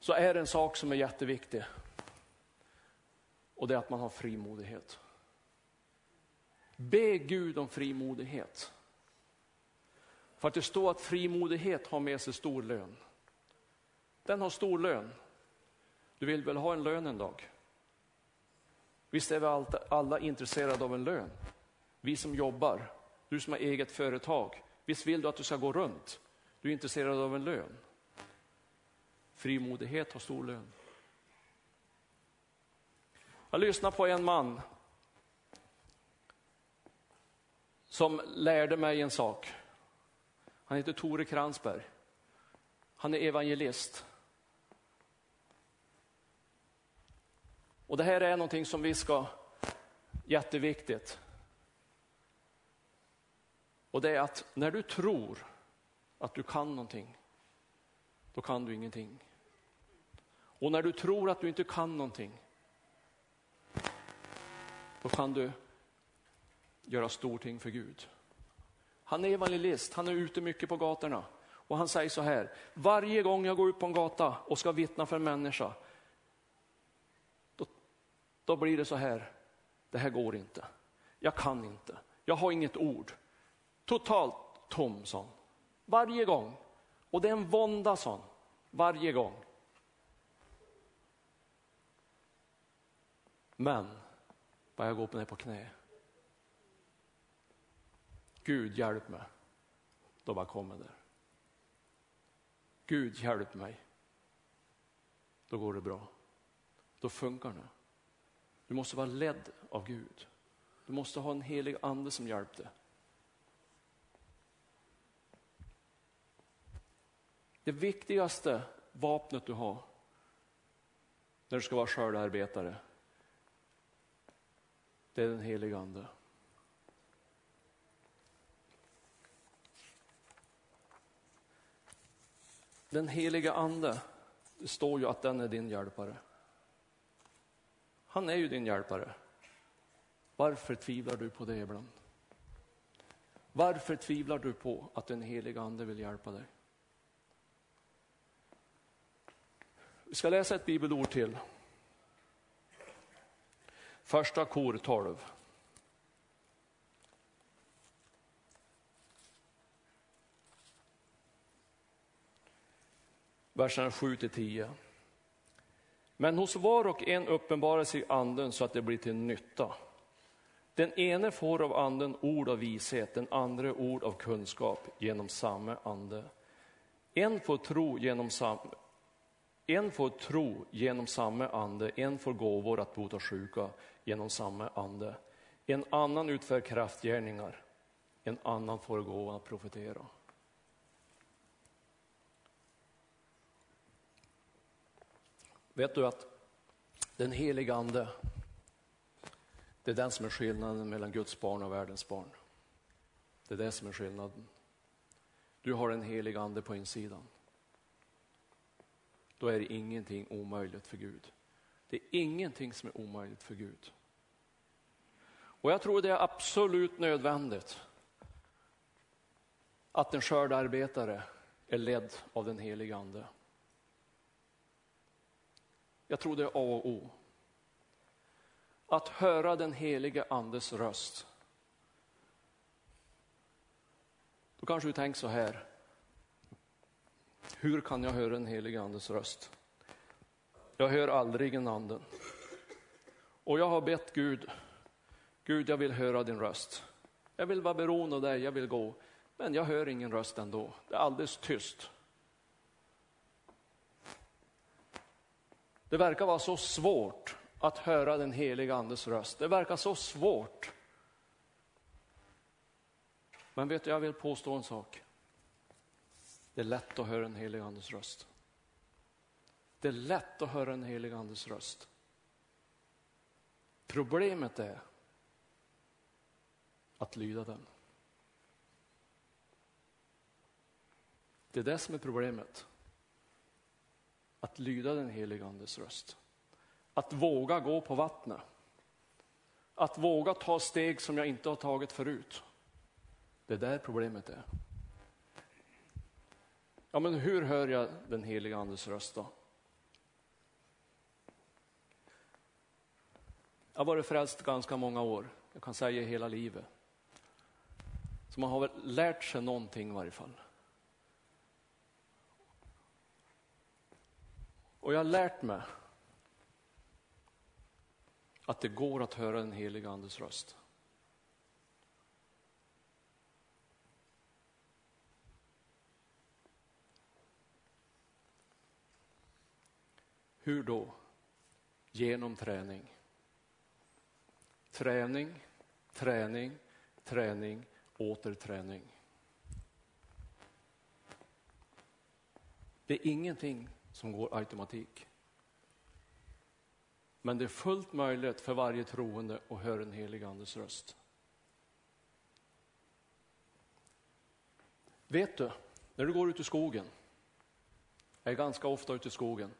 så är det en sak som är jätteviktig. Och det är att man har frimodighet. Be Gud om frimodighet. För att det står att frimodighet har med sig stor lön. Den har stor lön. Du vill väl ha en lön en dag? Visst är vi alla intresserade av en lön? Vi som jobbar, du som har eget företag, visst vill du att du ska gå runt? Du är intresserad av en lön. Frimodighet har stor lön. Jag lyssnade på en man som lärde mig en sak. Han heter Tore Kransberg. Han är evangelist. Och det här är någonting som vi ska, jätteviktigt. Och det är att när du tror att du kan någonting, då kan du ingenting. Och när du tror att du inte kan någonting, då kan du göra storting för Gud. Han är evangelist, han är ute mycket på gatorna. Och han säger så här, varje gång jag går ut på en gata och ska vittna för en människa, då blir det så här, det här går inte. Jag kan inte, jag har inget ord. Totalt tom sån. Varje gång. Och det är en vånda sån, varje gång. Men, bara jag går ner på knä. Gud hjälp mig. Då bara kommer det. Gud hjälp mig. Då går det bra. Då funkar det. Du måste vara ledd av Gud. Du måste ha en helig ande som hjälpte. Det viktigaste vapnet du har när du ska vara skördearbetare, det är den heliga ande. Den heliga ande, det står ju att den är din hjälpare. Han är ju din hjälpare. Varför tvivlar du på det ibland? Varför tvivlar du på att den heliga ande vill hjälpa dig? Vi ska läsa ett bibelord till. Första kor 12. verserna 7 till 10. Men hos var och en uppenbarar sig anden så att det blir till nytta. Den ene får av anden ord av vishet, den andra ord av kunskap genom samma ande. En får tro genom samma en får tro genom samma ande, en får gåvor att bota sjuka genom samma ande. En annan utför kraftgärningar, en annan får gåvan att profetera. Vet du att den heliga ande, det är den som är skillnaden mellan Guds barn och världens barn. Det är det som är skillnaden. Du har en helig ande på insidan. Då är det ingenting omöjligt för Gud. Det är ingenting som är omöjligt för Gud. Och jag tror det är absolut nödvändigt att en skördarbetare är ledd av den heliga ande. Jag tror det är A och O. Att höra den helige andes röst. Då kanske du tänker så här. Hur kan jag höra den helige andes röst? Jag hör aldrig en anden. Och jag har bett Gud, Gud jag vill höra din röst. Jag vill vara beroende av dig, jag vill gå. Men jag hör ingen röst ändå. Det är alldeles tyst. Det verkar vara så svårt att höra den heliga andes röst. Det verkar så svårt. Men vet du, jag vill påstå en sak. Det är lätt att höra den heliga andes röst. Det är lätt att höra den heliga andes röst. Problemet är att lyda den. Det är det som är problemet. Att lyda den helige Andes röst. Att våga gå på vattnet. Att våga ta steg som jag inte har tagit förut. Det är där problemet är. Ja, men hur hör jag den heliga Andes röst då? Jag har varit frälst ganska många år, jag kan säga hela livet. Så man har väl lärt sig någonting i varje fall. Och jag har lärt mig att det går att höra den heliga Andes röst. Hur då? Genom träning. Träning, träning, träning, åter träning. Det är ingenting som går automatik. Men det är fullt möjligt för varje troende att höra en helig Andes röst. Vet du, när du går ut i skogen, jag är ganska ofta ute i skogen,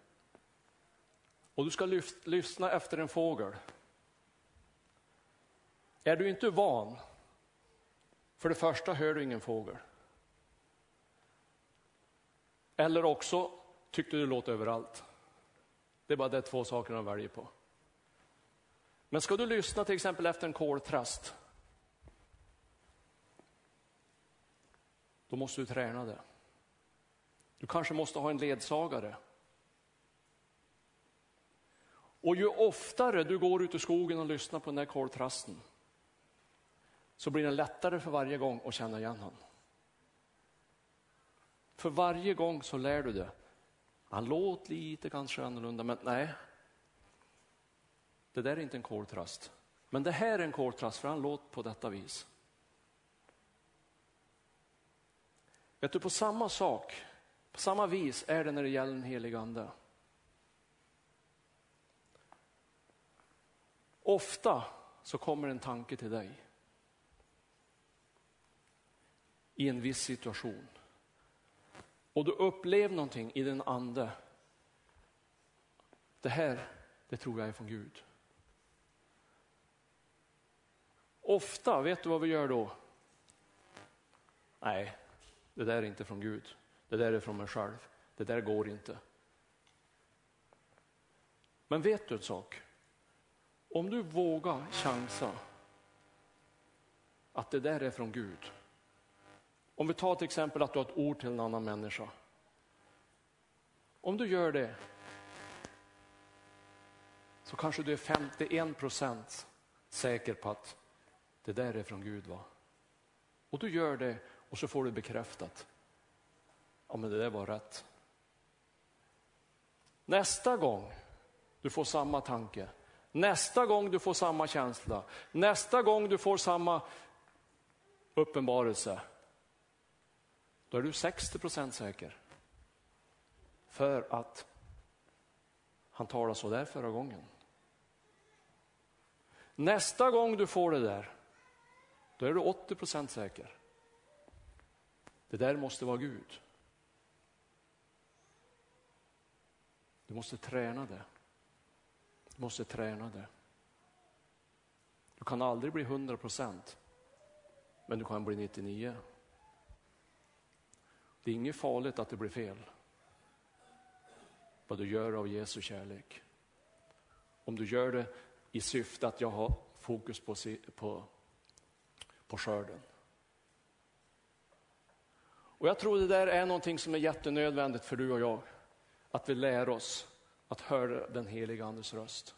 och du ska lyssna efter en fågel. Är du inte van, för det första hör du ingen fågel. Eller också tyckte du låter överallt. Det är bara de två sakerna de väljer på. Men ska du lyssna till exempel efter en koltrast, då måste du träna det. Du kanske måste ha en ledsagare och ju oftare du går ut i skogen och lyssnar på den där koltrasten så blir det lättare för varje gång att känna igen honom. För varje gång så lär du det. Han låter lite kanske annorlunda, men nej. Det där är inte en koltrast. Men det här är en koltrast, för han låter på detta vis. Vet du, på samma sak, på samma vis är det när det gäller den helige ande. Ofta så kommer en tanke till dig i en viss situation. Och du upplever någonting i din ande. Det här, det tror jag är från Gud. Ofta, vet du vad vi gör då? Nej, det där är inte från Gud. Det där är från mig själv. Det där går inte. Men vet du en sak? Om du vågar chansa att det där är från Gud. Om vi tar till exempel att du har ett ord till en annan människa. Om du gör det så kanske du är 51 procent säker på att det där är från Gud. va? Och du gör det och så får du bekräftat. Ja, men det där var rätt. Nästa gång du får samma tanke, Nästa gång du får samma känsla, nästa gång du får samma uppenbarelse, då är du 60 procent säker. För att han talade så där förra gången. Nästa gång du får det där, då är du 80 procent säker. Det där måste vara Gud. Du måste träna det. Du måste träna det. Du kan aldrig bli 100 procent, men du kan bli 99. Det är inget farligt att det blir fel. Vad du gör av Jesu kärlek. Om du gör det i syfte att jag har fokus på, på, på skörden. Och jag tror det där är någonting som är jättenödvändigt för du och jag. Att vi lär oss att höra den heliga Andes röst.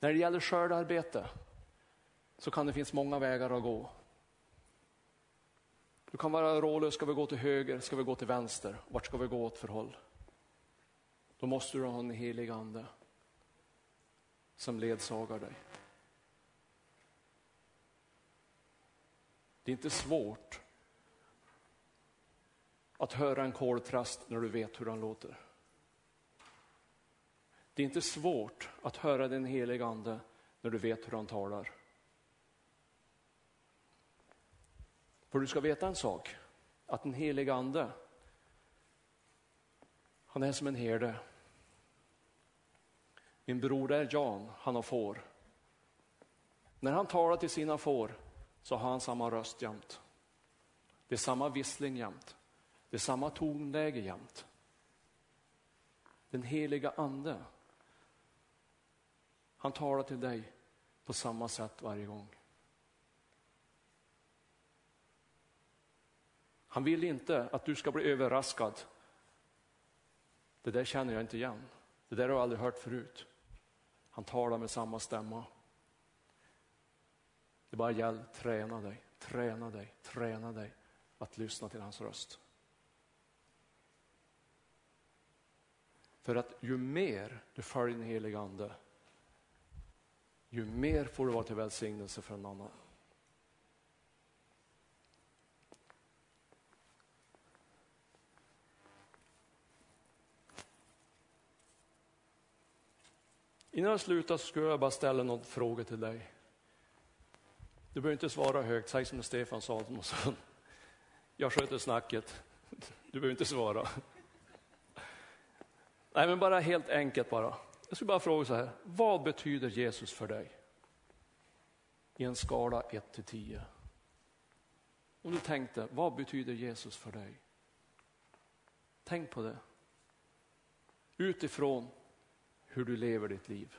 När det gäller skördarbete så kan det finnas många vägar att gå. Du kan vara rådlös, ska vi gå till höger, ska vi gå till vänster, vart ska vi gå åt för håll? Då måste du ha en helig ande som ledsagar dig. Det är inte svårt att höra en koltrast när du vet hur han låter. Det är inte svårt att höra den heliga Ande när du vet hur han talar. För du ska veta en sak, att den heliga ande, han är som en herde. Min bror är Jan, han har får. När han talar till sina får så har han samma röst jämt. Det är samma vissling jämt. Det är samma tonläge jämt. Den heliga ande, han talar till dig på samma sätt varje gång. Han vill inte att du ska bli överraskad. Det där känner jag inte igen. Det där har jag aldrig hört förut. Han talar med samma stämma. Det bara gäller, träna dig, träna dig, träna dig att lyssna till hans röst. För att ju mer du följer den helige ande, ju mer får du vara till välsignelse för en annan. Innan jag slutar så skulle jag bara ställa några frågor till dig. Du behöver inte svara högt, säg som Stefan Samuelsson. Jag sköter snacket, du behöver inte svara. Nej, men bara helt enkelt bara. Jag skulle bara fråga så här, vad betyder Jesus för dig? I en skala 1 till 10. Om du tänkte, vad betyder Jesus för dig? Tänk på det. Utifrån hur du lever ditt liv.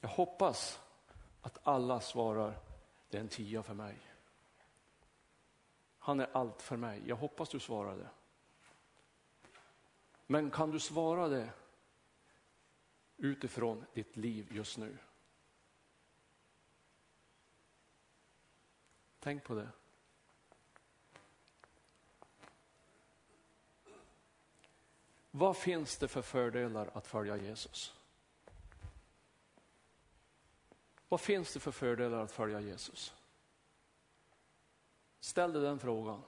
Jag hoppas att alla svarar, det är en tia för mig. Han är allt för mig. Jag hoppas du svarar det. Men kan du svara det utifrån ditt liv just nu? Tänk på det. Vad finns det för fördelar att följa Jesus? Vad finns det för fördelar att följa Jesus? Ställ dig den frågan.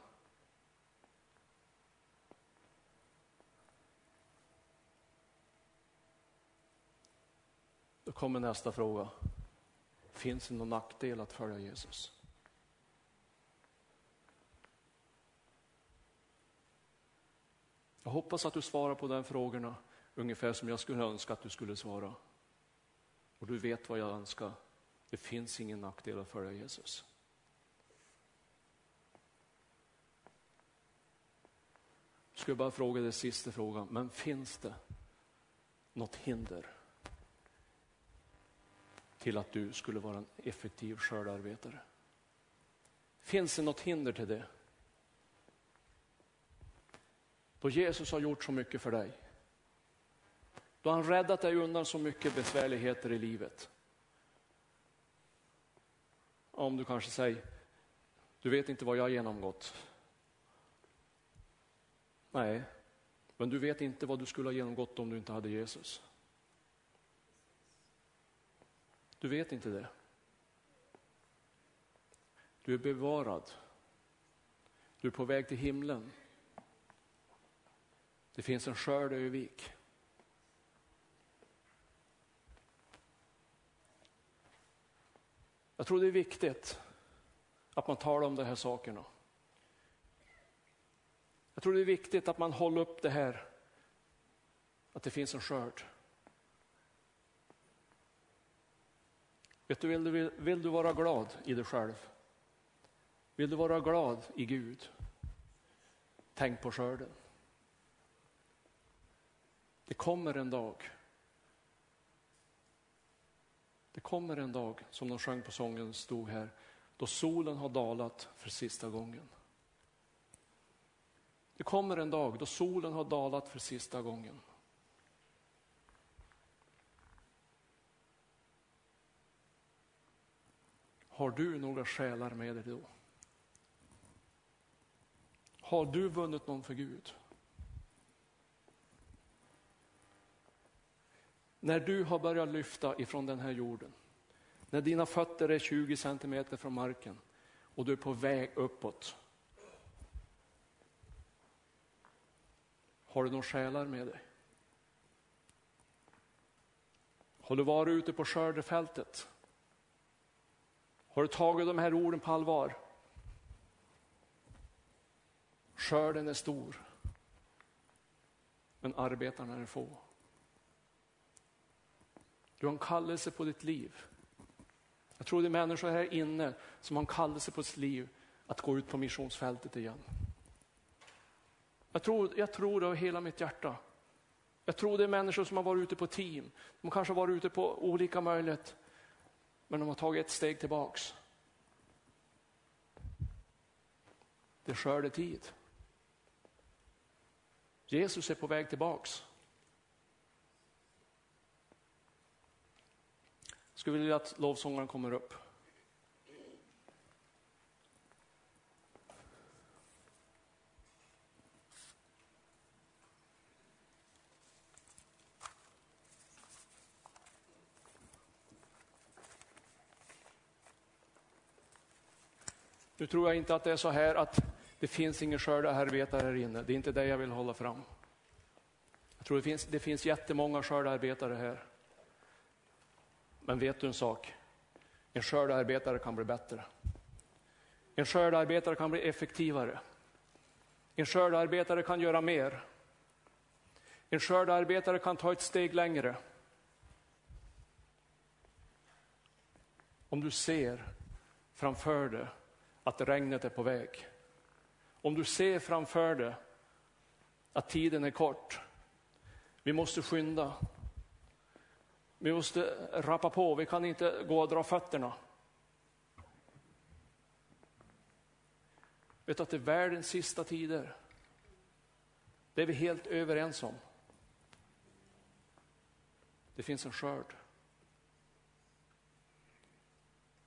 Då kommer nästa fråga. Finns det någon nackdel att följa Jesus? Jag hoppas att du svarar på de frågorna ungefär som jag skulle önska att du skulle svara. Och du vet vad jag önskar. Det finns ingen nackdel att följa Jesus. Jag skulle bara fråga dig sista frågan, men finns det något hinder till att du skulle vara en effektiv skördearbetare? Finns det något hinder till det? Då Jesus har gjort så mycket för dig. Då har han räddat dig undan så mycket besvärligheter i livet. Om du kanske säger, du vet inte vad jag har genomgått. Nej, men du vet inte vad du skulle ha genomgått om du inte hade Jesus. Du vet inte det. Du är bevarad. Du är på väg till himlen. Det finns en skörd i Övik. Jag tror det är viktigt att man talar om de här sakerna. Jag tror det är viktigt att man håller upp det här, att det finns en skörd. Vet du, vill, du, vill du vara glad i dig själv? Vill du vara glad i Gud? Tänk på skörden. Det kommer en dag. Det kommer en dag, som de sjöng på sången, stod här, då solen har dalat för sista gången. Det kommer en dag då solen har dalat för sista gången. Har du några själar med dig då? Har du vunnit någon för Gud? När du har börjat lyfta ifrån den här jorden, när dina fötter är 20 centimeter från marken och du är på väg uppåt. Har du några själar med dig? Har du varit ute på skördefältet? Har du tagit de här orden på allvar? Skörden är stor, men arbetarna är få. Du har en kallelse på ditt liv. Jag tror det är människor här inne som har en kallelse på sitt liv att gå ut på missionsfältet igen. Jag tror, jag tror det av hela mitt hjärta. Jag tror det är människor som har varit ute på team. De kanske har varit ute på olika möjligheter. Men de har tagit ett steg tillbaks. Det är skördetid. Jesus är på väg tillbaks. Skulle vilja att lovsångaren kommer upp. Nu tror jag inte att det är så här att det finns ingen skördearbetare här inne. Det är inte det jag vill hålla fram. Jag tror det finns, det finns jättemånga skördearbetare här. Men vet du en sak? En skördearbetare kan bli bättre. En skördearbetare kan bli effektivare. En skördearbetare kan göra mer. En skördearbetare kan ta ett steg längre. Om du ser framför dig att regnet är på väg. Om du ser framför dig att tiden är kort. Vi måste skynda. Vi måste rappa på, vi kan inte gå och dra fötterna. Vet att det är världens sista tider? Det är vi helt överens om. Det finns en skörd.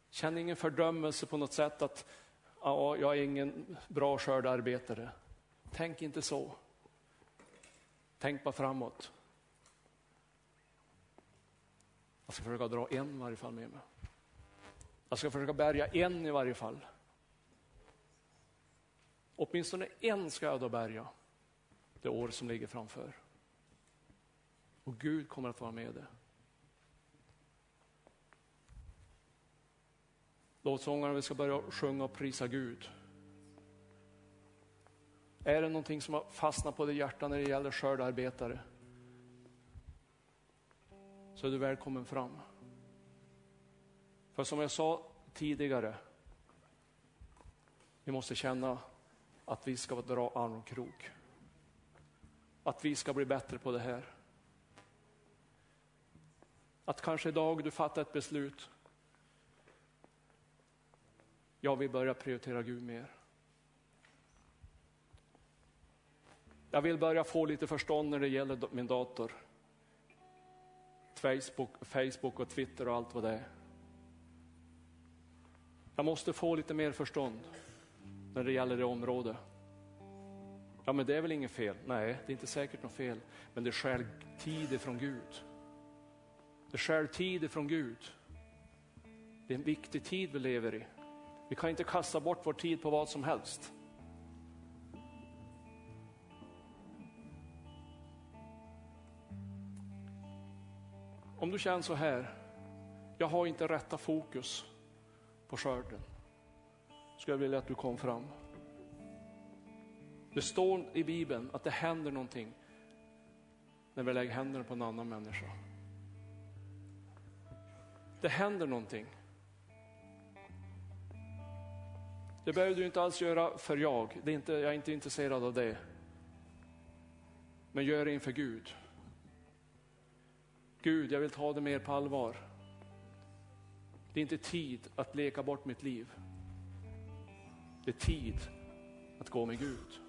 Känn ingen fördömelse på något sätt att ja, jag är ingen bra skördearbetare. Tänk inte så. Tänk bara framåt. Jag ska försöka dra en i varje fall med mig. Jag ska försöka bärga en i varje fall. Åtminstone en ska jag då bärga det år som ligger framför. Och Gud kommer att vara med det. Låtsångarna, vi ska börja sjunga och prisa Gud. Är det någonting som har fastnat på ditt hjärta när det gäller skördarbetare? Så är du välkommen fram. För som jag sa tidigare, vi måste känna att vi ska dra armkrok. Att vi ska bli bättre på det här. Att kanske idag du fattar ett beslut jag vill börja prioritera Gud mer. Jag vill börja få lite förstånd när det gäller min dator. Facebook, Facebook och Twitter och allt vad det är. Jag måste få lite mer förstånd när det gäller det området. Ja, men det är väl inget fel? Nej, det är inte säkert något fel. Men det stjäl tid ifrån Gud. Det stjäl tid ifrån Gud. Det är en viktig tid vi lever i. Vi kan inte kasta bort vår tid på vad som helst. Om du känner så här, jag har inte rätta fokus på skörden, skulle jag vilja att du kom fram. Det står i Bibeln att det händer någonting när vi lägger händerna på en annan människa. Det händer någonting. Det behöver du inte alls göra för jag. Det är inte, jag är inte intresserad av det. Men gör det inför Gud. Gud, jag vill ta det mer på allvar. Det är inte tid att leka bort mitt liv. Det är tid att gå med Gud.